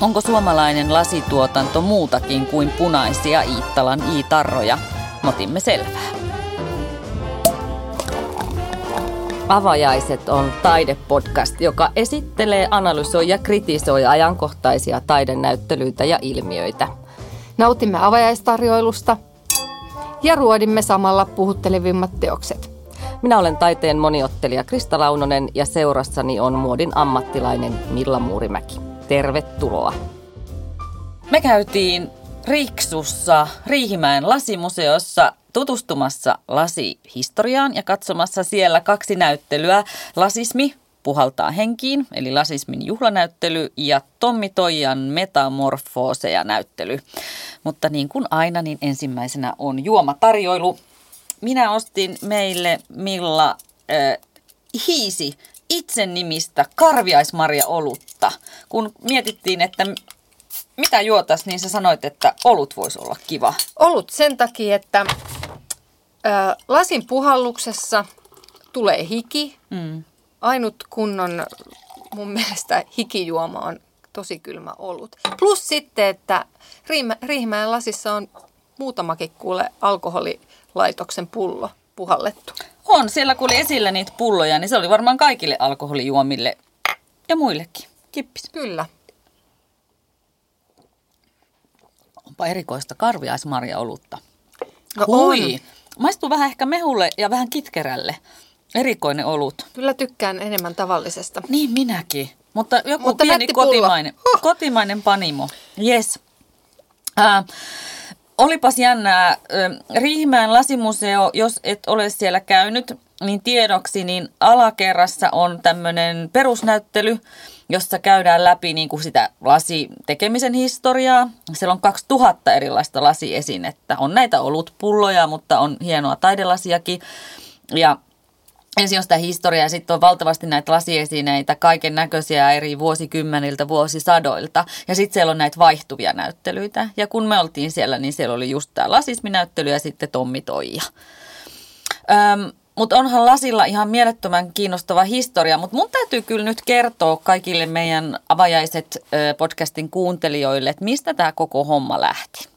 Onko suomalainen lasituotanto muutakin kuin punaisia Iittalan i-tarroja? Motimme selvää. Avajaiset on taidepodcast, joka esittelee, analysoi ja kritisoi ajankohtaisia taidenäyttelyitä ja ilmiöitä. Nautimme avajaistarjoilusta ja ruodimme samalla puhuttelevimmat teokset. Minä olen taiteen moniottelija Krista Launonen ja seurassani on muodin ammattilainen Milla Muurimäki. Tervetuloa. Me käytiin Riksussa Riihimäen lasimuseossa tutustumassa lasihistoriaan ja katsomassa siellä kaksi näyttelyä. Lasismi puhaltaa henkiin, eli lasismin juhlanäyttely ja Tommi Toijan metamorfooseja näyttely. Mutta niin kuin aina, niin ensimmäisenä on juomatarjoilu. Minä ostin meille Milla äh, hiisi itse nimistä karviaismarja olutta. Kun mietittiin, että mitä juotas, niin sä sanoit, että olut voisi olla kiva. Olut sen takia, että ö, lasin puhalluksessa tulee hiki. Mm. Ainut kunnon mun mielestä hikijuoma on tosi kylmä olut. Plus sitten, että Riihimäen lasissa on muutamakin kuule alkoholilaitoksen pullo puhallettu. On, siellä kun oli esillä niitä pulloja, niin se oli varmaan kaikille alkoholijuomille ja muillekin. Kippis. Kyllä. Onpa erikoista karviaismarja-olutta. No Hui. on. Maistuu vähän ehkä mehulle ja vähän kitkerälle. Erikoinen olut. Kyllä tykkään enemmän tavallisesta. Niin minäkin. Mutta joku Mutta pieni kotimainen, Huh. kotimainen panimo. Yes. Äh, olipas jännää. Riihimäen lasimuseo, jos et ole siellä käynyt, niin tiedoksi, niin alakerrassa on tämmöinen perusnäyttely, jossa käydään läpi niin kuin sitä lasitekemisen historiaa. Siellä on 2000 erilaista lasiesinettä. On näitä olutpulloja, mutta on hienoa taidelasiakin. Ja ensin on sitä historiaa ja sitten on valtavasti näitä lasiesineitä, kaiken näköisiä eri vuosikymmeniltä, vuosisadoilta. Ja sitten siellä on näitä vaihtuvia näyttelyitä. Ja kun me oltiin siellä, niin siellä oli just tämä lasisminäyttely ja sitten Tommi Toija. Öm, mutta onhan lasilla ihan mielettömän kiinnostava historia, mutta mun täytyy kyllä nyt kertoa kaikille meidän avajaiset podcastin kuuntelijoille, että mistä tämä koko homma lähti.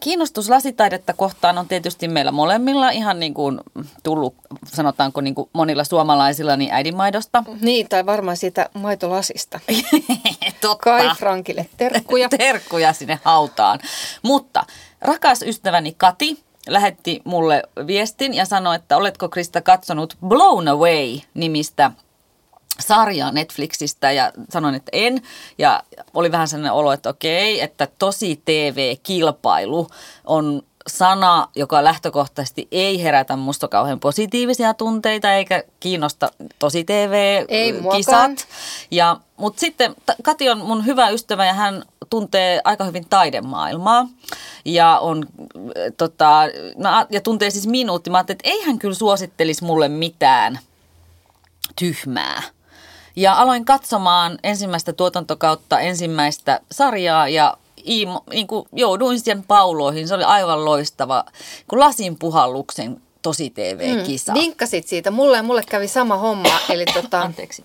Kiinnostus lasitaidetta kohtaan on tietysti meillä molemmilla ihan niin kuin tullut, sanotaanko niin kuin monilla suomalaisilla, niin äidinmaidosta. Niin, tai varmaan siitä maitolasista. Totta. Kai Frankille terkkuja. Terkkuja sinne hautaan. Mutta rakas ystäväni Kati lähetti mulle viestin ja sanoi, että oletko Krista katsonut Blown Away-nimistä sarjaa Netflixistä ja sanoin, että en. Ja oli vähän sellainen olo, että okei, että tosi TV-kilpailu on sana, joka lähtökohtaisesti ei herätä musta kauhean positiivisia tunteita eikä kiinnosta tosi TV-kisat. Ja, mutta sitten Kati on mun hyvä ystävä ja hän tuntee aika hyvin taidemaailmaa ja, on, tota, no, ja tuntee siis minut. Mä ajattelin, että ei hän kyllä suosittelisi mulle mitään tyhmää. Ja aloin katsomaan ensimmäistä tuotantokautta ensimmäistä sarjaa ja iimo, niin kuin jouduin sen pauloihin. Se oli aivan loistava, kun lasin puhalluksen tosi TV-kisa. Mm, vinkkasit siitä. Mulle ja mulle kävi sama homma. Eli tota, Anteeksi.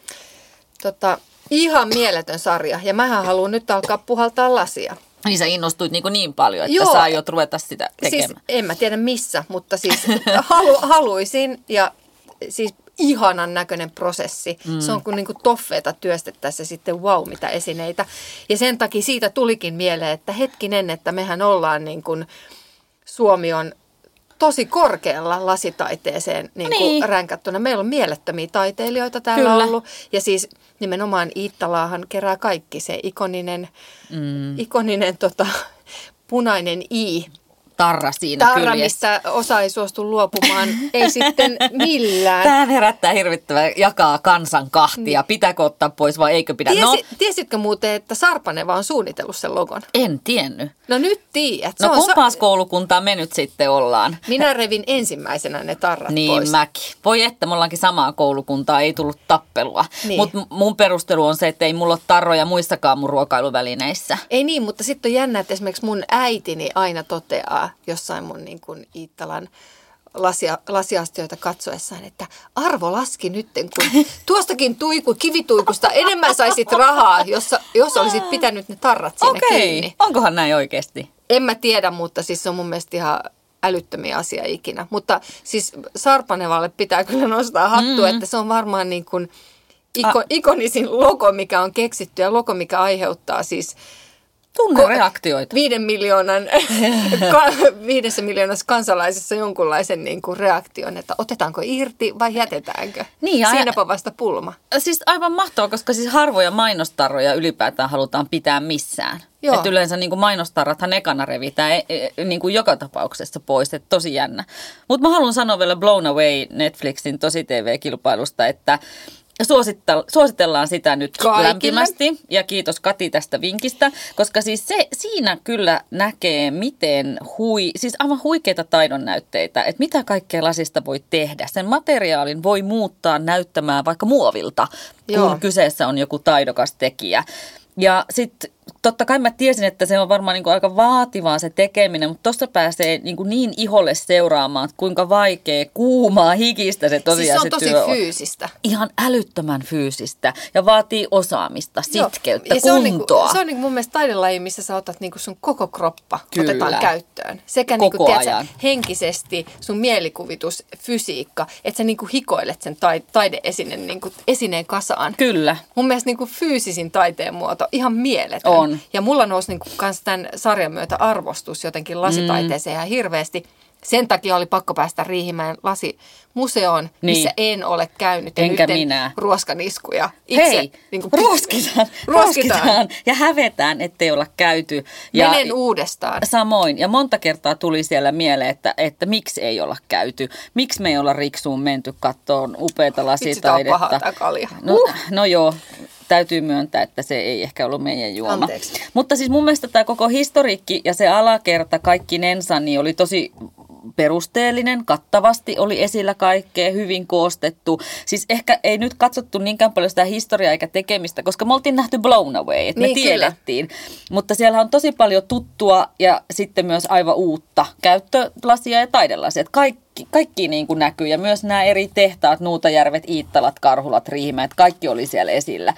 tota, ihan mieletön sarja. Ja mähän haluan nyt alkaa puhaltaa lasia. Niin sä innostuit niin, niin paljon, että Joo. sä aiot ruveta sitä tekemään. Siis en mä tiedä missä, mutta siis halu, haluaisin ja siis ihanan näköinen prosessi. Mm. Se on kuin, niin kuin toffeeta työstettäessä sitten wow mitä esineitä. Ja sen takia siitä tulikin mieleen, että hetkinen, että mehän ollaan niin kuin, Suomi on tosi korkealla lasitaiteeseen niin kuin niin. ränkättynä. Meillä on mielettömiä taiteilijoita täällä Kyllä. ollut. Ja siis nimenomaan Iittalaahan kerää kaikki se ikoninen, mm. ikoninen tota, punainen I Tarra siinä tarra, kyljessä. mistä osa ei suostu luopumaan, ei sitten millään. Tämähän herättää hirvittävää, jakaa kansan kahtia. Pitääkö ottaa pois vai eikö pidä? No, Tiesi, tiesitkö muuten, että Sarpaneva on suunnitellut sen logon? en tiennyt. No nyt tiedät. No on sa- kumpaas koulukuntaa me nyt sitten ollaan? Minä revin ensimmäisenä ne tarrat Niin pois. mäkin. Voi että, me ollaankin samaa koulukuntaa, ei tullut tappelua. Niin. Mutta mun perustelu on se, että ei mulla ole tarroja muissakaan mun ruokailuvälineissä. Ei niin, mutta sitten on jännä, että esimerkiksi mun äitini aina toteaa jossain mun niin kuin Iittalan lasia, lasiastioita katsoessaan, että arvo laski nytten, kun tuostakin tuiku, kivituikusta enemmän saisit rahaa, jos, jos olisit pitänyt ne tarrat sinne Okei, kiinni. onkohan näin oikeasti? En mä tiedä, mutta siis se on mun mielestä ihan älyttömiä asia ikinä. Mutta siis Sarpanevalle pitää kyllä nostaa hattua, mm. että se on varmaan niin kuin iko, ikonisin logo, mikä on keksitty ja logo, mikä aiheuttaa siis Tunnereaktioita. viiden miljoonan, ka- viidessä miljoonassa kansalaisessa jonkunlaisen niin kuin reaktion, että otetaanko irti vai jätetäänkö. Niin, ja- Siinäpä vasta pulma. Siis aivan mahtavaa, koska siis harvoja mainostarroja ylipäätään halutaan pitää missään. Joo. Et yleensä niin mainostarrathan ekana revitään e, e, niin kuin joka tapauksessa pois, että tosi jännä. Mutta mä haluan sanoa vielä Blown Away Netflixin tosi TV-kilpailusta, että suosittel- suositellaan sitä nyt Kaikille. lämpimästi. Ja kiitos Kati tästä vinkistä, koska siis se, siinä kyllä näkee, miten hui, siis aivan huikeita taidon näytteitä, että mitä kaikkea lasista voi tehdä. Sen materiaalin voi muuttaa näyttämään vaikka muovilta, kun Joo. kyseessä on joku taidokas tekijä. Ja sitten totta kai mä tiesin, että se on varmaan niin kuin aika vaativaa se tekeminen, mutta tuossa pääsee niin, kuin niin iholle seuraamaan, että kuinka vaikea, kuumaa, hikistä se tosiaan Siis se on se tosi työ on. fyysistä. Ihan älyttömän fyysistä ja vaatii osaamista, Joo. sitkeyttä, Ja se on, kuntoa. niinku, se on niinku mun mielestä taidelaji, missä sä otat niinku sun koko kroppa, Kyllä. otetaan käyttöön. Sekä Koko niinku, tiedätkö, ajan. henkisesti, sun mielikuvitus, fysiikka, että sä niinku hikoilet sen tai, taideesinen niinku, esineen kasaan. Kyllä. Mun mielestä niinku fyysisin taiteen muoto, ihan mieletön. On. Ja mulla nousi niinku kans tämän sarjan myötä arvostus jotenkin lasitaiteeseen ihan hirveästi. Sen takia oli pakko päästä Riihimäen lasimuseoon, missä Niin. en ole käynyt. Ja Enkä nyt en minä. ruoskan iskuja. Itse, Hei, niinku, ruoskitaan, Ruoskitaan. ruoskitaan ja hävetään, ettei olla käyty. Ja Menen uudestaan. Samoin. Ja monta kertaa tuli siellä mieleen, että, että miksi ei olla käyty. Miksi me ei olla Riksuun menty kattoon Vitsi, on lasitaidetta. paha tää kalja. No, Uh. no joo, täytyy myöntää, että se ei ehkä ollut meidän juoma. Anteeksi. Mutta siis mun mielestä tämä koko historiikki ja se alakerta kaikkinensa niin oli tosi perusteellinen, kattavasti oli esillä kaikkea, hyvin koostettu. Siis ehkä ei nyt katsottu niinkään paljon sitä historiaa eikä tekemistä, koska me oltiin nähty blown away, että me Niin, kyllä. tiedettiin. Mutta siellä on tosi paljon tuttua ja sitten myös aivan uutta käyttölasia ja taidelasia. Että kaikki, kaikki niin kuin näkyy ja myös nämä eri tehtaat, Nuutajärvet, Iittalat, Karhulat, Riihimäet, kaikki oli siellä esillä.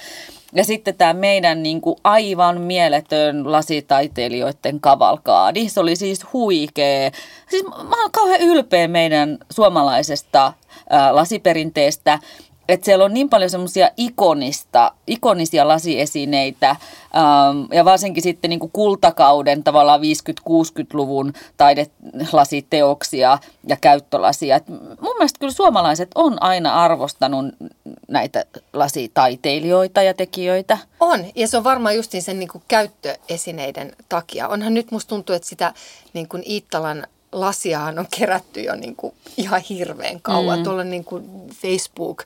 Ja sitten tämä meidän niin kuin aivan mieletön lasitaiteilijoiden kavalkaadi. Se oli siis huikea. Siis mä oon kauhean ylpeä meidän suomalaisesta ää, lasiperinteestä. Että siellä on niin paljon semmoisia ikonista, ikonisia lasiesineitä ähm, ja varsinkin sitten niin kuin kultakauden tavallaan 50-60-luvun taidelasiteoksia ja käyttölasia. Et mun mielestä kyllä suomalaiset on aina arvostanut näitä lasitaiteilijoita ja tekijöitä. On, ja se on varmaan justiin sen niin kuin käyttöesineiden takia. Onhan nyt musta tuntuu, että sitä niin kuin Iittalan lasiahan on kerätty jo niin kuin ihan hirveän kauan. Mm. Tuolla niin kuin Facebook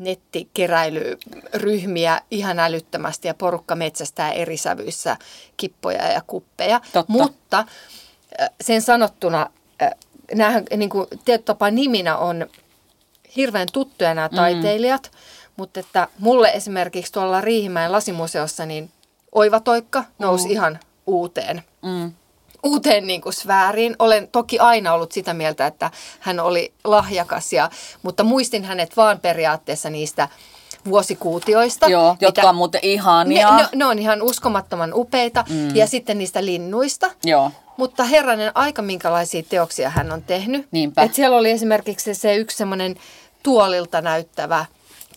nettikeräilyryhmiä ihan älyttömästi ja porukka metsästää eri sävyissä kippoja ja kuppeja. Totta. Mutta äh, sen sanottuna, äh, näähän niin kuin, tietyllä tapaa niminä on hirveän tuttuja nämä taiteilijat, mm. mutta että mulle esimerkiksi tuolla Riihimäen lasimuseossa niin Oivatoikka nousi mm. ihan uuteen, Mm. Uuteen niin kuin sfääriin. Olen toki aina ollut sitä mieltä, että hän oli lahjakas, ja, mutta muistin hänet vaan periaatteessa niistä vuosikuutioista. Joo, jotka on muuten ne, ihania. ne, ne on ihan uskomattoman upeita. Mm. Ja sitten niistä linnuista. Joo. Mutta herranen aika, minkälaisia teoksia hän on tehnyt. Niinpä. Et siellä oli esimerkiksi se yksi semmoinen tuolilta näyttävä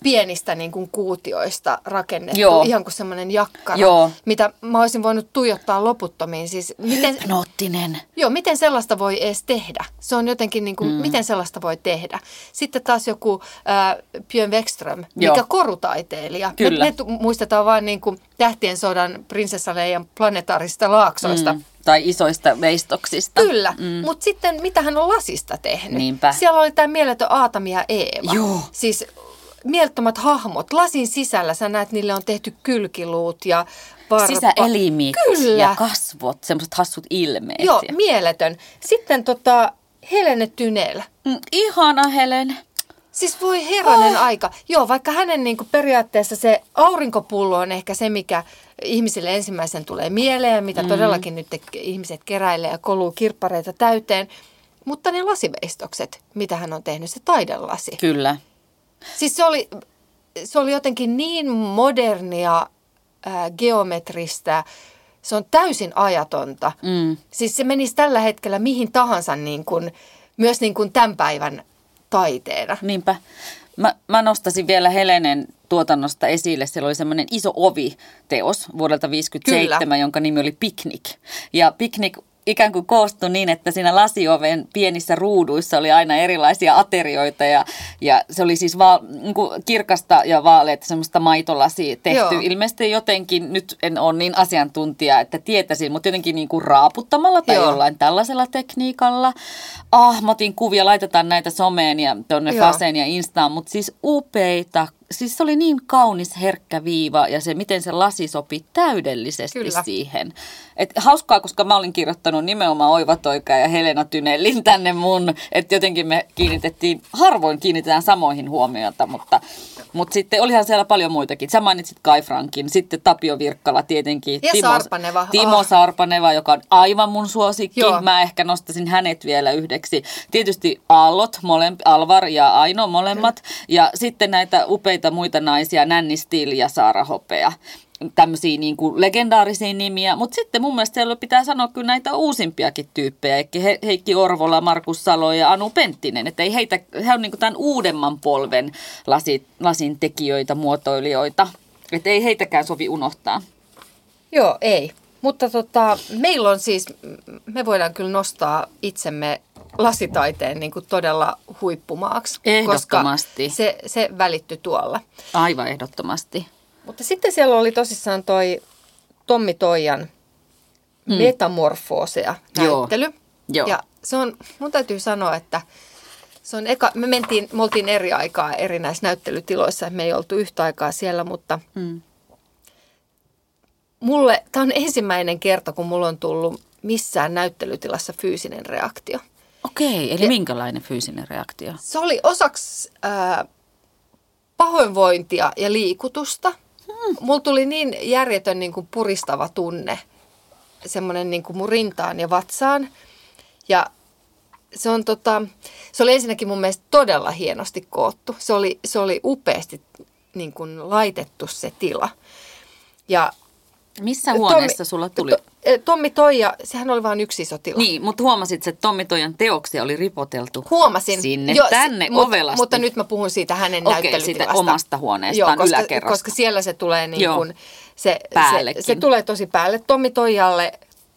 pienistä niin kuin kuutioista rakennettu, Joo. ihan kuin semmoinen jakkara, Joo. mitä mä olisin voinut tuijottaa loputtomiin. Siis miten, Hypnoottinen. joo, miten sellaista voi edes tehdä? Se on jotenkin niin kuin, mm. miten sellaista voi tehdä? Sitten taas joku äh, Björn Wexström, Joo. mikä korutaiteilija. Kyllä. Me, me muistetaan vain niin kuin Tähtien sodan prinsessaleijan planetaarisista laaksoista. Mm. Tai isoista veistoksista. Kyllä, mm. mutta sitten mitä hän on lasista tehnyt? Niinpä. Siellä oli tämä mieletön Aatami ja Eeva. Joo. Siis mielettömät hahmot. Lasin sisällä sä näet, niille on tehty kylkiluut ja varpa. Sisäelimit Kyllä. ja kasvot, semmoiset hassut ilmeet. Joo, ja- mieletön. Sitten tota, Helene Tynel. Mm, ihana Helen. Siis voi herranen Oh. aika. Joo, vaikka hänen niin kuin periaatteessa se aurinkopullo on ehkä se, mikä ihmisille ensimmäisen tulee mieleen, mitä mm. todellakin nyt ihmiset keräilee ja koluu kirppareita täyteen. mutta ne lasiveistokset, mitä hän on tehnyt, se taidelasi. Kyllä. Siis se oli, se oli jotenkin niin modernia, ää, geometristä, se on täysin ajatonta. Mm. Siis se menisi tällä hetkellä mihin tahansa niin kuin, myös niin kuin tämän päivän taiteena. Niinpä. Mä, mä nostasin vielä Helenen tuotannosta esille. Siellä oli semmoinen iso ovi-teos vuodelta 57, Kyllä. jonka nimi oli Picnic. Ja Picnic ikään kuin koostui niin, että siinä lasioven pienissä ruuduissa oli aina erilaisia aterioita ja, ja se oli siis va, niin kuin kirkasta ja vaaleita semmoista maitolasia tehty. Joo. Ilmeisesti jotenkin, nyt en ole niin asiantuntija, että tietäisin, mutta jotenkin niin kuin raaputtamalla tai Joo. jollain tällaisella tekniikalla. Ah, mä otin kuvia, laitetaan näitä someen ja tuonne Faseen ja Instaan, mutta siis upeita siis se oli niin kaunis herkkä viiva ja se, miten se lasi sopi täydellisesti Kyllä. siihen. Et hauskaa, koska mä olin kirjoittanut nimenomaan Oiva Toika ja Helena Tynellin tänne mun, että jotenkin me kiinnitettiin, harvoin kiinnitetään samoihin huomiota, mutta, mutta sitten olihan siellä paljon muitakin. Sä mainitsit Kai Frankin, sitten Tapio Virkkala tietenkin. Ja Timo, Sarpaneva. Timo oh. Sarpaneva, joka on aivan mun suosikki. Joo. Mä ehkä nostasin hänet vielä yhdeksi. Tietysti Aallot, molempi, Alvar ja Aino molemmat. Mm. Ja sitten näitä upeita muita naisia, Nänni Stil ja Saara Hopea tämmöisiä niin kuin legendaarisia nimiä, mutta sitten mun mielestä siellä pitää sanoa kyllä näitä uusimpiakin tyyppejä, He, Heikki Orvola, Markus Salo ja Anu Penttinen, että ei heitä, he on niin kuin tämän uudemman polven lasi, lasin tekijöitä, muotoilijoita, että ei heitäkään sovi unohtaa. Joo, ei. Mutta tota, meillä on siis, me voidaan kyllä nostaa itsemme lasitaiteen niin kuin todella huippumaaksi. Ehdottomasti. Koska se, se välittyi tuolla. Aivan ehdottomasti. Mutta sitten siellä oli tosissaan toi Tommi Toijan mm. metamorfooseja näyttely. Joo. Joo. Ja se on, mun täytyy sanoa, että se on eka, me mentiin, me oltiin eri aikaa eri näissä näyttelytiloissa, me ei oltu yhtä aikaa siellä, mutta mm. mulle, tämä on ensimmäinen kerta, kun mulla on tullut missään näyttelytilassa fyysinen reaktio. Okei, eli ja, minkälainen fyysinen reaktio? Se oli osaksi äh, pahoinvointia ja liikutusta. Hmm. Mulla tuli niin järjetön niin kuin puristava tunne, semmoinen niin kuin mun rintaan ja vatsaan. Ja se, on tota, se oli ensinnäkin mun mielestä todella hienosti koottu. Se oli, se oli upeasti niin kuin laitettu se tila. Ja missä huoneessa Tommi, sulla tuli? To, Tommi Toija, sehän oli vain yksi iso tila. Niin, mutta huomasit, että Tommi Toijan teoksia oli ripoteltu Huomasin. sinne jo, tänne mut, ovelasti. Mutta nyt mä puhun siitä hänen Okei, näyttelytilasta. siitä omasta huoneestaan Joo, koska, yläkerrasta. koska siellä se tulee niin kuin, se, se, se, tulee tosi päälle. Tommi Toijalle,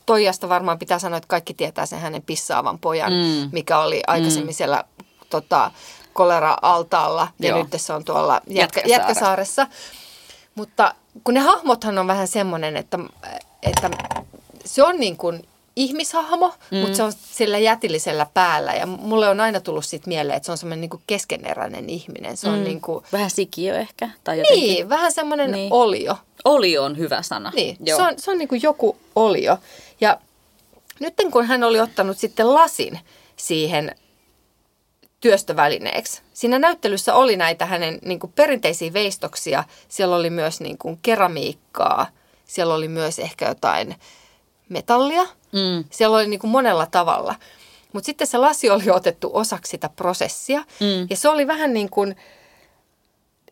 Toijasta varmaan pitää sanoa, että kaikki tietää sen hänen pissaavan pojan, mm. mikä oli aikaisemmin mm. siellä tota, kolera-altaalla ja Joo. nyt se on tuolla Jätkä, Jätkäsaaressa. Mutta kun ne hahmothan on vähän semmoinen, että, että se on niin kuin ihmishahmo, mm. mutta se on sillä jätillisellä päällä. Ja mulle on aina tullut siitä mieleen, että se on semmoinen niin keskeneräinen ihminen. Se on mm. niin kuin... Vähän sikiö ehkä. Tai jotenkin. Niin, vähän semmoinen niin. olio. Olio on hyvä sana. Niin, Joo. se on, se on niin kuin joku olio. Ja nyt kun hän oli ottanut sitten lasin siihen työstövälineeksi. Siinä näyttelyssä oli näitä hänen niin kuin perinteisiä veistoksia. Siellä oli myös niin kuin keramiikkaa. Siellä oli myös ehkä jotain metallia. Mm. Siellä oli niin kuin monella tavalla. Mutta sitten se lasi oli otettu osaksi sitä prosessia. Mm. Ja se oli vähän niin kuin,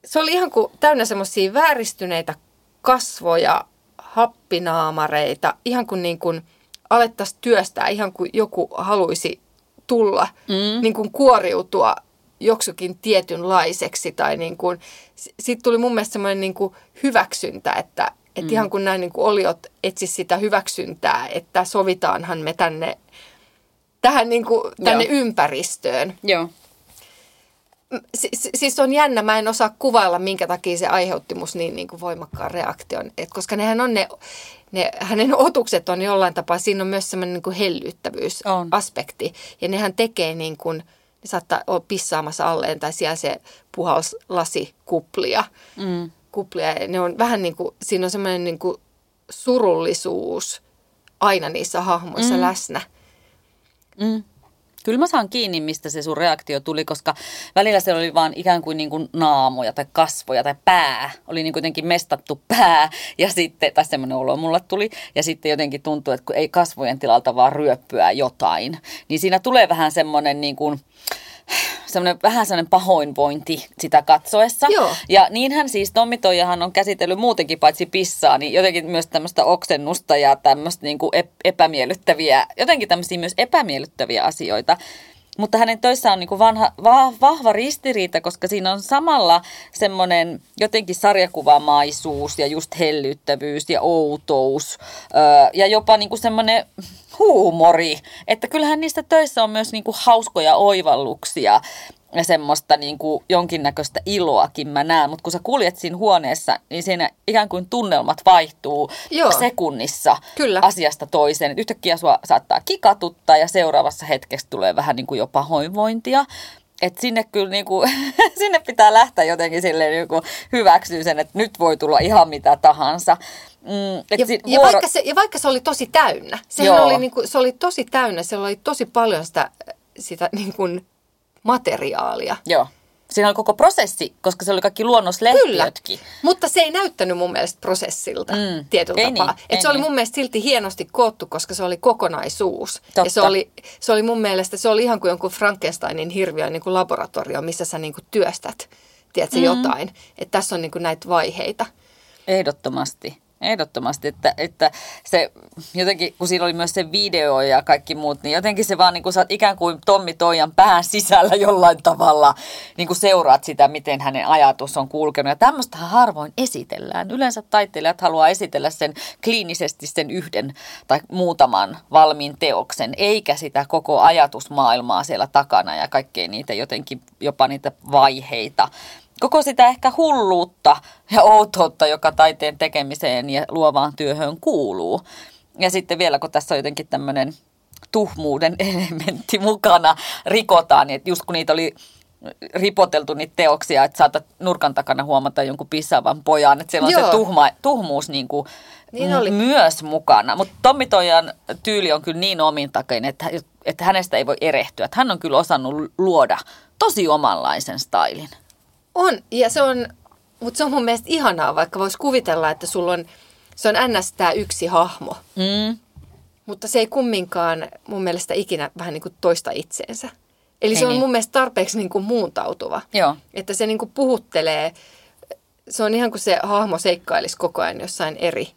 se oli ihan kuin täynnä semmoisia vääristyneitä kasvoja, happinaamareita. Ihan kuin, niin kuin alettaisiin työstää, ihan kuin joku haluaisi tulla, mm. niin kuin kuoriutua joksukin tietynlaiseksi. Tai niin kuin, sitten tuli mun mielestä semmoinen niin kuin hyväksyntä, että, että mm. ihan kun nämä niin kuin oliot etsi sitä hyväksyntää, että sovitaanhan me tänne, tähän niin kuin, tänne Joo. ympäristöön. Joo. Si- siis on jännä, mä en osaa kuvailla, minkä takia se aiheutti musta niin, niin kuin voimakkaan reaktion. Et koska nehän on ne, ne, hänen otukset on jollain tapaa, siinä on myös semmoinen niin hellyttävyysaspekti. Ja nehän tekee niin kuin, ne saattaa olla pissaamassa alleen tai siellä se puhals lasikuplia. Mm. Kuplia. Ja ne on vähän niin kuin, siinä on semmoinen niin kuin surullisuus aina niissä hahmoissa mm. läsnä. Mm. Kyllä mä saan kiinni, mistä se sun reaktio tuli, koska välillä se oli vaan ikään kuin, niin kuin naamoja tai kasvoja tai pää. Oli niin kuitenkin mestattu pää ja sitten, tai semmoinen olo mulla tuli. Ja sitten jotenkin tuntuu, että kun ei kasvojen tilalta vaan ryöppyä jotain, niin siinä tulee vähän semmoinen niin kuin, semmoinen vähän semmoinen pahoinvointi sitä katsoessa. Joo. Ja niinhän siis Tommi Toijahan on käsitellyt muutenkin paitsi pissaa, niin jotenkin myös tämmöistä oksennusta ja tämmöistä niin kuin epämiellyttäviä, jotenkin tämmöisiä myös epämiellyttäviä asioita. Mutta hänen töissä on niin vanha, va, vahva ristiriita, koska siinä on samalla semmoinen jotenkin sarjakuvamaisuus ja just hellyttävyys ja outous öö, ja jopa niin semmoinen huumori. Että kyllähän niistä töissä on myös niin kuin hauskoja oivalluksia ja semmoista niin kuin jonkinnäköistä iloakin mä näen. Mutta kun sä kuljet siinä huoneessa, niin siinä ikään kuin tunnelmat vaihtuu Joo. sekunnissa Kyllä. asiasta toiseen. Et yhtäkkiä sua saattaa kikatuttaa ja seuraavassa hetkessä tulee vähän niin kuin jo pahoinvointia. Et sinne kyllä niin kuin, sinne pitää lähteä jotenkin silleen niin kuin hyväksyä sen, että nyt voi tulla ihan mitä tahansa. Mm, et ja, si- ja, vuoro... vaikka se, ja vaikka se oli tosi täynnä, sehän oli, niin kuin, se oli tosi täynnä, siellä oli tosi paljon sitä, sitä niin kuin materiaalia. Joo. Siinä oli koko prosessi, koska se oli kaikki luonnoslehtiötkin. Kyllä, mutta se ei näyttänyt mun mielestä prosessilta mm. tietyllä ei tapaa. Niin, Et se niin. oli mun mielestä silti hienosti koottu, koska se oli kokonaisuus. Totta. Ja se oli, se oli mun mielestä, se oli ihan kuin jonkun Frankensteinin hirviön niin kuin laboratorio, missä sä niin kuin työstät tiedätkö, mm. jotain. Että tässä on niin kuin näitä vaiheita. Ehdottomasti. Ehdottomasti, että, että se jotenkin, kun siinä oli myös se video ja kaikki muut, niin jotenkin se vaan niin kuin sä ikään kuin Tommi Toijan pään sisällä jollain tavalla niin kuin seuraat sitä, miten hänen ajatus on kulkenut. Ja tämmöistähän harvoin esitellään. Yleensä taiteilijat haluaa esitellä sen kliinisesti sen yhden tai muutaman valmiin teoksen, eikä sitä koko ajatusmaailmaa siellä takana ja kaikkea niitä jotenkin, jopa niitä vaiheita koko sitä ehkä hulluutta ja outoutta, joka taiteen tekemiseen ja luovaan työhön kuuluu. Ja sitten vielä, kun tässä on jotenkin tämmöinen tuhmuuden elementti mukana, rikotaan, niin että just kun niitä oli ripoteltu niitä teoksia, että saatat nurkan takana huomata jonkun pissaavan pojan, että siellä on Joo. se tuhma, tuhmuus niin kuin niin oli. myös mukana. Mutta Tommi Toijan tyyli on kyllä niin omintakeinen, että, että hänestä ei voi erehtyä. Että hän on kyllä osannut luoda tosi omanlaisen stylin. On, ja se on, mutta se on mun mielestä ihanaa, vaikka voisi kuvitella, että sulla on, se on ns. tämä yksi hahmo. Mm. Mutta se ei kumminkaan mun mielestä ikinä vähän niin kuin toista itseensä. Eli ei se on niin. mun mielestä tarpeeksi niin kuin muuntautuva. Joo. Että se niin kuin puhuttelee, se on ihan kuin se hahmo seikkailisi koko ajan jossain eri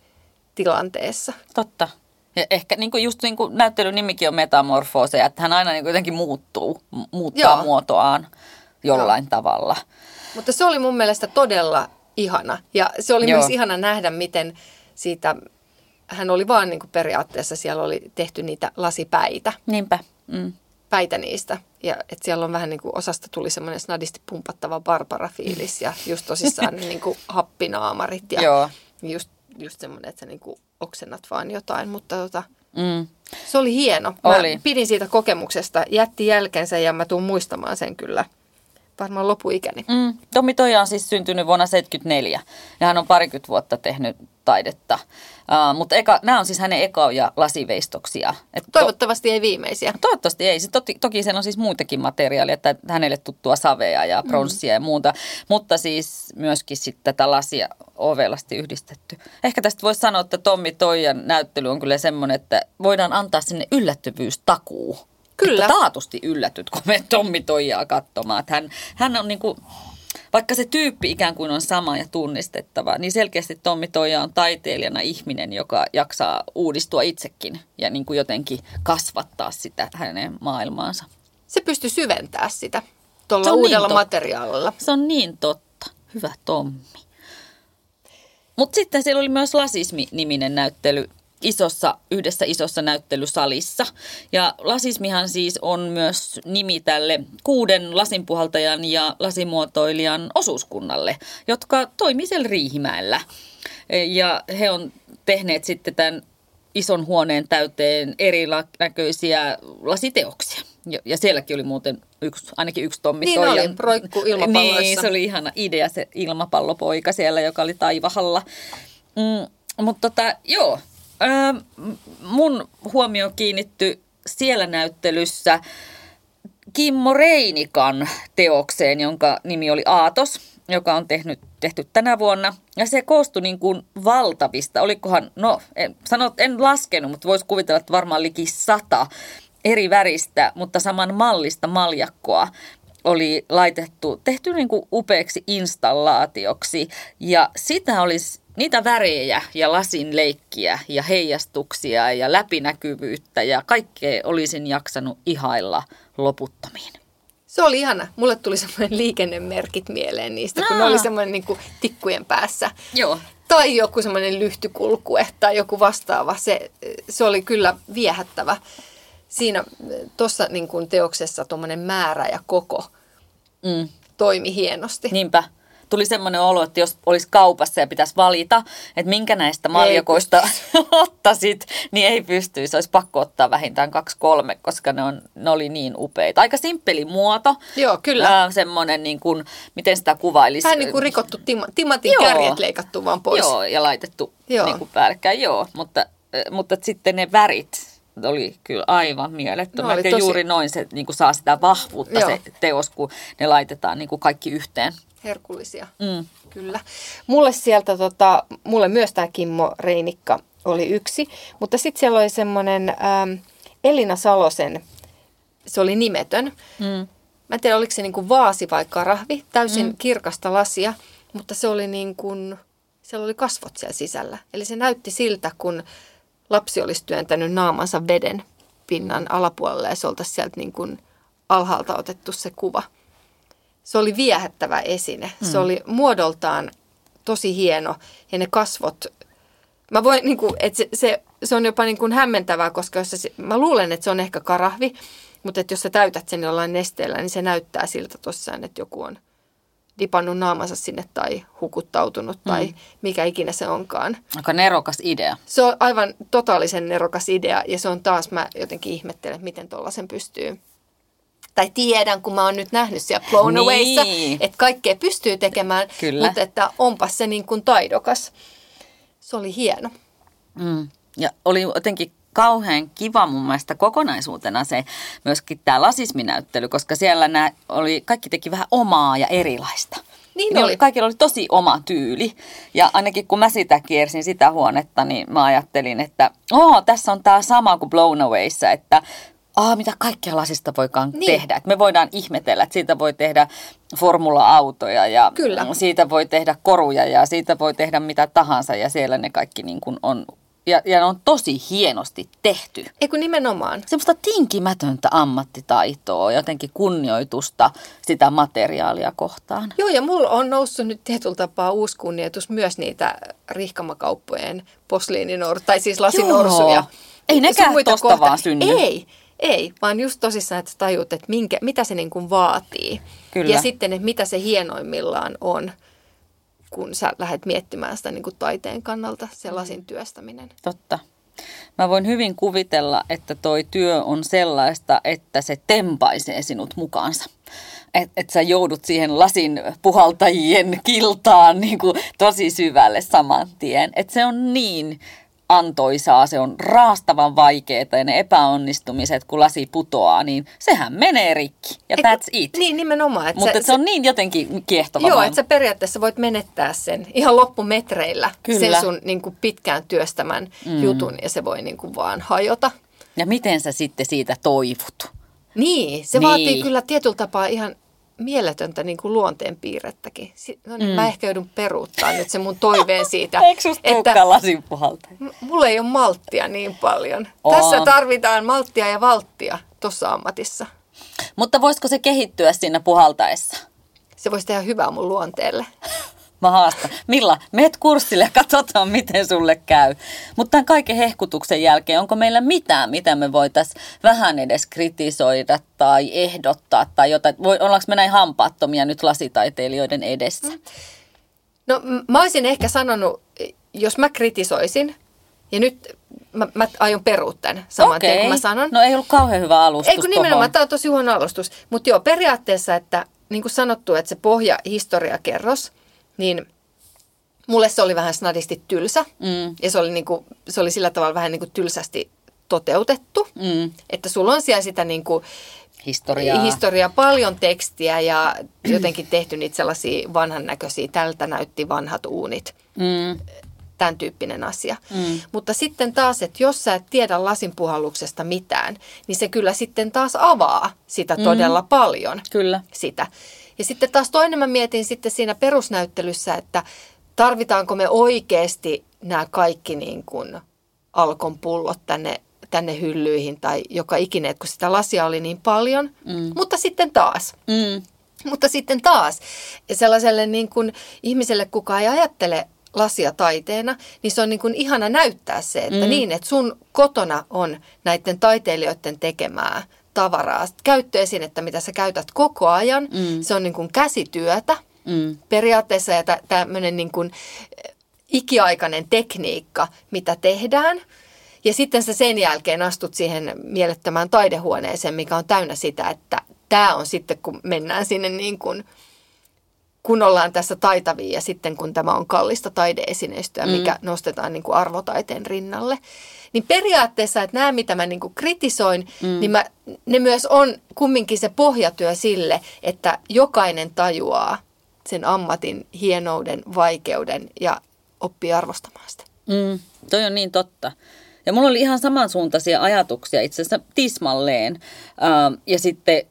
tilanteessa. Totta. Ja ehkä niin kuin just niin kuin näyttelyn nimikin on metamorfooseja, että hän aina niin kuin jotenkin muuttuu, muuttaa Joo. muotoaan jollain Joo. tavalla. Mutta se oli mun mielestä todella ihana. Ja se oli Joo. myös ihana nähdä, miten siitä, hän oli vaan niin kuin periaatteessa, siellä oli tehty niitä lasipäitä. Niinpä. Mm. Päitä niistä. Ja että siellä on vähän niin kuin osasta tuli semmoinen snadisti pumpattava Barbara-fiilis ja just tosissaan ne niin kuin happinaamarit. Ja Joo. Just, just semmoinen, että sä niin kuin oksennat vaan jotain. Mutta tota, mm. se oli hieno. Mä oli. pidin siitä kokemuksesta, jätti jälkensä ja mä tuun muistamaan sen kyllä – varmaan lopuikäni. Mm. Tommi Toija on siis syntynyt vuonna 1974 ja hän on parikymmentä vuotta tehnyt taidetta. Uh, mutta eka, nämä on siis hänen ekoja lasiveistoksia. Et toivottavasti to- ei viimeisiä. Toivottavasti ei. Se toki, toki siellä on siis muitakin materiaalia, että hänelle tuttua savea ja mm. pronssia mm. ja muuta. Mutta siis myöskin sitten tätä lasia ovelasti yhdistetty. Ehkä tästä voisi sanoa, että Tommi Toijan näyttely on kyllä semmoinen, että voidaan antaa sinne yllättävyystakuu. Kyllä. Että taatusti yllätyt, kun me Tommi Toijaa katsomaan. Että hän, hän on niin kuin, vaikka se tyyppi ikään kuin on sama ja tunnistettava, niin selkeästi Tommi Toija on taiteilijana ihminen, joka jaksaa uudistua itsekin ja niin kuin jotenkin kasvattaa sitä hänen maailmaansa. Se pystyy syventämään sitä tuolla uudella niin materiaalilla. Se on niin totta. Hyvä Tommi. Mutta sitten siellä oli myös Lasismi-niminen näyttely isossa, yhdessä isossa näyttelysalissa. Ja lasismihan siis on myös nimi tälle kuuden lasinpuhaltajan ja lasimuotoilijan osuuskunnalle, jotka toimii siellä Riihimäellä. Ja he on tehneet sitten tämän ison huoneen täyteen erinäköisiä lasiteoksia. Ja sielläkin oli muuten yksi, ainakin yksi Tommi Niin Toijan. oli, proikku ilmapalloissa. Niin, se oli ihana idea se ilmapallopoika siellä, joka oli taivahalla. Mm, mutta tota, joo, Öö, mun huomio kiinnitty siellä näyttelyssä Kimmo Reinikan teokseen, jonka nimi oli Aatos, joka on tehnyt, tehty tänä vuonna. Ja se koostui niin kuin valtavista, olikohan, no en, sanot, en laskenut, mutta voisi kuvitella, että varmaan liki sata eri väristä, mutta saman mallista maljakkoa oli laitettu, tehty niin kuin upeaksi installaatioksi. Ja sitä olisi niitä värejä ja lasin leikkiä ja heijastuksia ja läpinäkyvyyttä ja kaikkea olisin jaksanut ihailla loputtomiin. Se oli ihana. Mulle tuli semmoinen liikennemerkit mieleen niistä, kun ne oli semmoinen niin kuin tikkujen päässä. Joo. Tai joku semmoinen lyhtykulkue tai joku vastaava. Se, se oli kyllä viehättävä. Siinä tuossa niin kuin teoksessa tuommoinen määrä ja koko mm. toimi hienosti. Niinpä tuli semmoinen olo, että jos olisi kaupassa ja pitäisi valita, että minkä näistä maljakoista ottaisit, niin ei pystyisi. Olisi pakko ottaa vähintään kaksi kolme, koska ne, on, ne oli niin upeita. Aika simppeli muoto. Joo, kyllä. Äh, semmoinen, niin kuin, miten sitä kuvailisi. Vähän niin kuin rikottu tim- timatin Joo. kärjet leikattu vaan pois. Joo, ja laitettu Joo. Niin kuin päällekkäin. Joo, mutta, mutta sitten ne värit, oli kyllä aivan mielettömät. No, tosi... juuri noin se niin kuin saa sitä vahvuutta Joo. se teos, kun ne laitetaan niin kuin kaikki yhteen herkullisia. Mm. Kyllä. Mulle sieltä, tota, mulle myös tämä Kimmo Reinikka oli yksi, mutta sitten siellä oli semmoinen ähm, Elina Salosen, se oli nimetön. Mm. Mä en tiedä, oliko se niinku vaasi vai karahvi, täysin mm. kirkasta lasia, mutta se oli niin kuin, siellä oli kasvot siellä sisällä. Eli se näytti siltä, kun lapsi olisi työntänyt naamansa veden pinnan alapuolelle ja se oltaisiin sieltä niin kuin alhaalta otettu se kuva se oli viehättävä esine. Mm. Se oli muodoltaan tosi hieno ja ne kasvot, mä voin, niin kuin, että se, se, se on jopa niin kuin hämmentävää, koska jos se, mä luulen, että se on ehkä karahvi, mutta että jos sä täytät sen jollain nesteellä, niin se näyttää siltä tosiaan, että joku on dipannut naamansa sinne tai hukuttautunut tai mm. mikä ikinä se onkaan. Aika nerokas idea. Se on aivan totaalisen nerokas idea ja se on taas, mä jotenkin ihmettelen, miten tuollaisen pystyy tai tiedän, kun mä oon nyt nähnyt siellä Blown Awayssa, niin. että kaikkea pystyy tekemään, Kyllä. mutta että onpas se niin kuin taidokas. Se oli hieno. Mm. Ja oli jotenkin kauhean kiva mun mielestä kokonaisuutena se myöskin tämä lasisminäyttely, koska siellä nämä oli, kaikki teki vähän omaa ja erilaista. Niin, niin oli. Kaikilla oli tosi oma tyyli. Ja ainakin kun mä sitä kiersin sitä huonetta, niin mä ajattelin, että Oo, tässä on tämä sama kuin Blown Awayssa, että Aa, mitä kaikkea lasista voikaan niin. tehdä. Et me voidaan ihmetellä, että siitä voi tehdä formula-autoja ja Kyllä. siitä voi tehdä koruja ja siitä voi tehdä mitä tahansa ja siellä ne kaikki niin kuin on ja, ja ne on tosi hienosti tehty. Eikö nimenomaan? Semmoista tinkimätöntä ammattitaitoa, jotenkin kunnioitusta sitä materiaalia kohtaan. Joo, ja mulla on noussut nyt tietyllä tapaa uusi kunnioitus myös niitä rihkamakauppojen posliininor, tai siis lasinorsuja. Joo. Ei nekään tosta vaan synny. Ei, ei, vaan just tosissaan, että tajut, että minkä, mitä se niin kuin vaatii. Kyllä. Ja sitten, että mitä se hienoimmillaan on, kun sä lähdet miettimään sitä niin kuin taiteen kannalta, se lasin työstäminen. Totta. Mä voin hyvin kuvitella, että toi työ on sellaista, että se tempaisee sinut mukaansa. Että et sä joudut siihen lasin puhaltajien kiltaan niin kuin tosi syvälle saman tien. Että se on niin antoisaa, se on raastavan vaikeaa ja ne epäonnistumiset, kun lasi putoaa, niin sehän menee rikki ja Eiku, that's it. Niin, nimenomaan. Että Mutta se, se on niin jotenkin kiehtova. Joo, että sä periaatteessa voit menettää sen ihan loppumetreillä, Kyllä. sen sun niin kuin pitkään työstämän mm. jutun ja se voi niin kuin vaan hajota. Ja miten sä sitten siitä toivut? Niin, se niin. vaatii kyllä tietyllä tapaa ihan mieletöntä niin kuin luonteenpiirrettäkin. No niin, mm. mä ehkä joudun peruuttaa nyt se mun toiveen siitä. Eikö että lasin Mulla ei ole malttia niin paljon. On. Tässä tarvitaan malttia ja valttia tuossa ammatissa. Mutta voisiko se kehittyä siinä puhaltaessa? Se voisi tehdä hyvää mun luonteelle. Mä haastan. Milla, meet kurssille ja katsotaan, miten sulle käy. Mutta tämän kaiken hehkutuksen jälkeen, onko meillä mitään, mitä me voitaisiin vähän edes kritisoida tai ehdottaa tai jotain? Voi, ollaanko me näin hampaattomia nyt lasitaiteilijoiden edessä? No mä olisin ehkä sanonut, jos mä kritisoisin, ja nyt mä, mä aion perua tämän saman okay. tien, kun mä sanon. No ei ollut kauhean hyvä alustus Ei kun nimenomaan, tämä on tosi huono alustus. Mutta joo, periaatteessa, että niin kuin sanottu, että se pohja historiakerros – niin mulle se oli vähän snadisti tylsä. Mm. Ja se oli, niinku, se oli sillä tavalla vähän niinku tylsästi toteutettu. Mm. Että sulla on siellä sitä niinku historiaa. Historia, paljon tekstiä ja jotenkin tehty niitä sellaisia vanhan näköisiä, tältä näytti vanhat uunit. Mm, Tämän tyyppinen asia. Mm. Mutta sitten taas, että jos sä et tiedä lasinpuhalluksesta mitään, niin se kyllä sitten taas avaa sitä todella paljon. kyllä. sitä. Ja sitten taas toinen mä mietin sitten siinä perusnäyttelyssä, että tarvitaanko me oikeasti nämä kaikki niin kuin alkon pullot tänne, tänne hyllyihin tai joka ikinen, kun sitä lasia oli niin paljon. Mm. Mutta sitten taas, Mm, mutta sitten taas sellaiselle niin kuin ihmiselle, kuka ei ajattele lasia taiteena, niin se on niin kuin ihana näyttää se, että mm. niin, että sun kotona on näiden taiteilijoiden tekemää tavaraa, käyttöesinettä, mitä sä käytät koko ajan. Mm. Se on niin kuin käsityötä mm, periaatteessa ja tä- tämmöinen niin kuin eh, ikiaikainen tekniikka, mitä tehdään. Ja sitten sä sen jälkeen astut siihen mielettömään taidehuoneeseen, mikä on täynnä sitä, että tämä on sitten, kun mennään sinne niin kuin, kun ollaan tässä taitavia ja sitten kun tämä on kallista taideesineistöä, mm. mikä nostetaan niin kuin arvotaiteen rinnalle. Niin periaatteessa, että nämä mitä mä niin kuin kritisoin, mm. niin mä, ne myös on kumminkin se pohjatyö sille, että jokainen tajuaa sen ammatin hienouden, vaikeuden ja oppii arvostamaan sitä. mm, toi on niin totta. Ja mulla oli ihan samansuuntaisia ajatuksia itse asiassa tismalleen. Ja sitten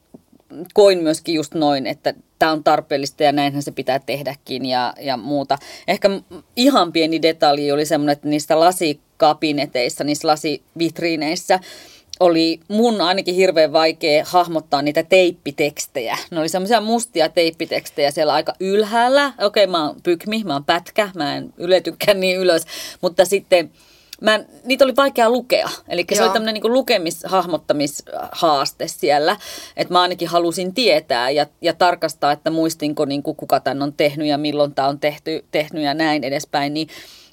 koin myöskin just noin, että tämä on tarpeellista ja näinhän se pitää tehdäkin ja, ja muuta. Ehkä ihan pieni detalji oli semmoinen, että niistä lasikabineteissa, niissä lasivitriineissä oli mun ainakin hirveän vaikea hahmottaa niitä teippitekstejä. Ne oli semmoisia mustia teippitekstejä siellä aika ylhäällä. Okei, mä oon pykmi, mä oon pätkä, mä en yletykään niin ylös, mutta sitten mä niitä oli vaikea lukea. Eli se oli tämmöinen niin lukemis, hahmottamishaaste siellä, että mä ainakin halusin tietää ja, ja tarkastaa, että muistinko niin kuin kuka tämän on tehnyt ja milloin tämä on tehty, tehnyt ja näin edespäin, niin,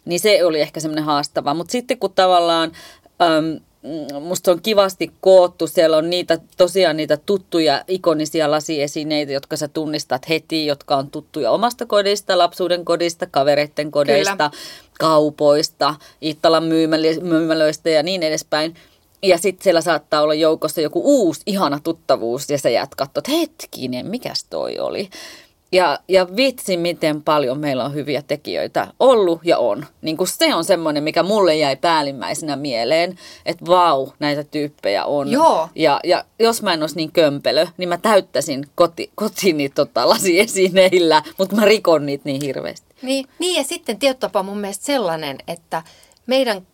niin se oli ehkä semmoinen haastava. Mutta sitten kun tavallaan... Äm, Musta se on kivasti koottu. Siellä on niitä, tosiaan niitä tuttuja ikonisia lasiesineitä, jotka sä tunnistat heti, jotka on tuttuja omasta kodista, lapsuuden kodista, kavereiden kodeista, kaupoista, Iittalan myymälö- myymälöistä ja niin edespäin. Ja sitten siellä saattaa olla joukossa joku uusi, ihana tuttavuus, ja sä jäät katsoa, että hetkinen, mikäs toi oli. Ja, ja vitsi, miten paljon meillä on hyviä tekijöitä ollut ja on. Niin kun se on semmoinen, mikä mulle jäi päällimmäisenä mieleen, että vau, näitä tyyppejä on. Joo. Ja, ja jos mä en olisi niin kömpelö, niin mä täyttäisin koti, kotini tota, lasiesineillä, mutta mä rikon niitä niin hirveästi. Niin, niin ja sitten tietyllä tapaa mun mielestä sellainen, että meidän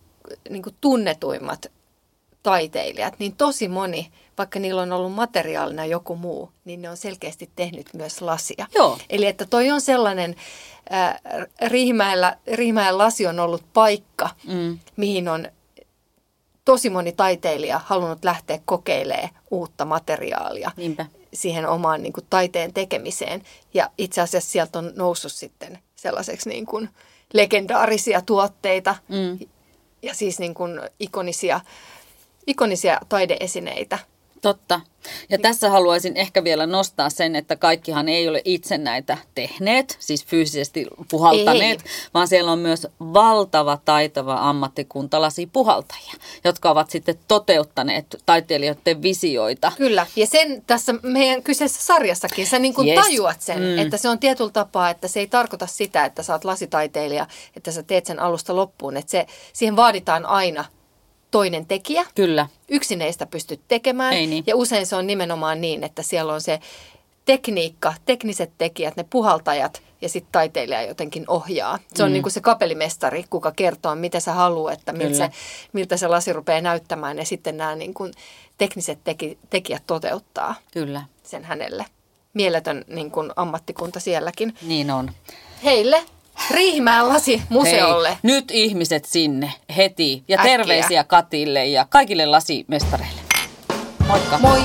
niin kuin tunnetuimmat taiteilijat, niin tosi moni, vaikka niillä on ollut materiaalina joku muu, niin ne on selkeästi tehnyt myös lasia. Joo. Eli että toi on sellainen, äh, Riihimäellä, Riihimäen lasi on ollut paikka, Mm. mihin on tosi moni taiteilija halunnut lähteä kokeilemaan uutta materiaalia Niinpä. siihen omaan niin kuin, taiteen tekemiseen. Ja itse asiassa sieltä on noussut sitten sellaiseksi niin kuin, legendaarisia tuotteita Mm. ja siis niin kuin, ikonisia, ikonisia taideesineitä. Totta. Ja tässä haluaisin ehkä vielä nostaa sen, että kaikkihan ei ole itse näitä tehneet, siis fyysisesti puhaltaneet, Ei. vaan siellä on myös valtava taitava ammattikunta lasipuhaltajia, jotka ovat sitten toteuttaneet taiteilijoiden visioita. Kyllä, ja sen tässä meidän kyseessä sarjassakin, sä niin kuin Yes. tajuat sen, Mm. mm. että se on tietyllä tapaa, että se ei tarkoita sitä, että sä oot lasitaiteilija, että sä teet sen alusta loppuun, että se, siihen vaaditaan aina toinen tekijä. Kyllä. Yksin ei sitä pysty tekemään. Ei niin. Ja usein se on nimenomaan niin, että siellä on se tekniikka, tekniset tekijät, ne puhaltajat ja sitten taiteilija jotenkin ohjaa. Se on Mm. niin kuin se kapelimestari, kuka kertoo, mitä sä haluat, että miltä Kyllä. se, miltä se lasi rupeaa näyttämään ja sitten nämä niin kuin tekniset teki, tekijät toteuttaa Kyllä, sen hänelle. Mieletön niin kuin ammattikunta sielläkin. niin on. Heille Riihimäen lasimuseolle. Hei, nyt ihmiset sinne heti ja Äkkiä. terveisiä Katille ja kaikille lasimestareille. Moikka! Moi!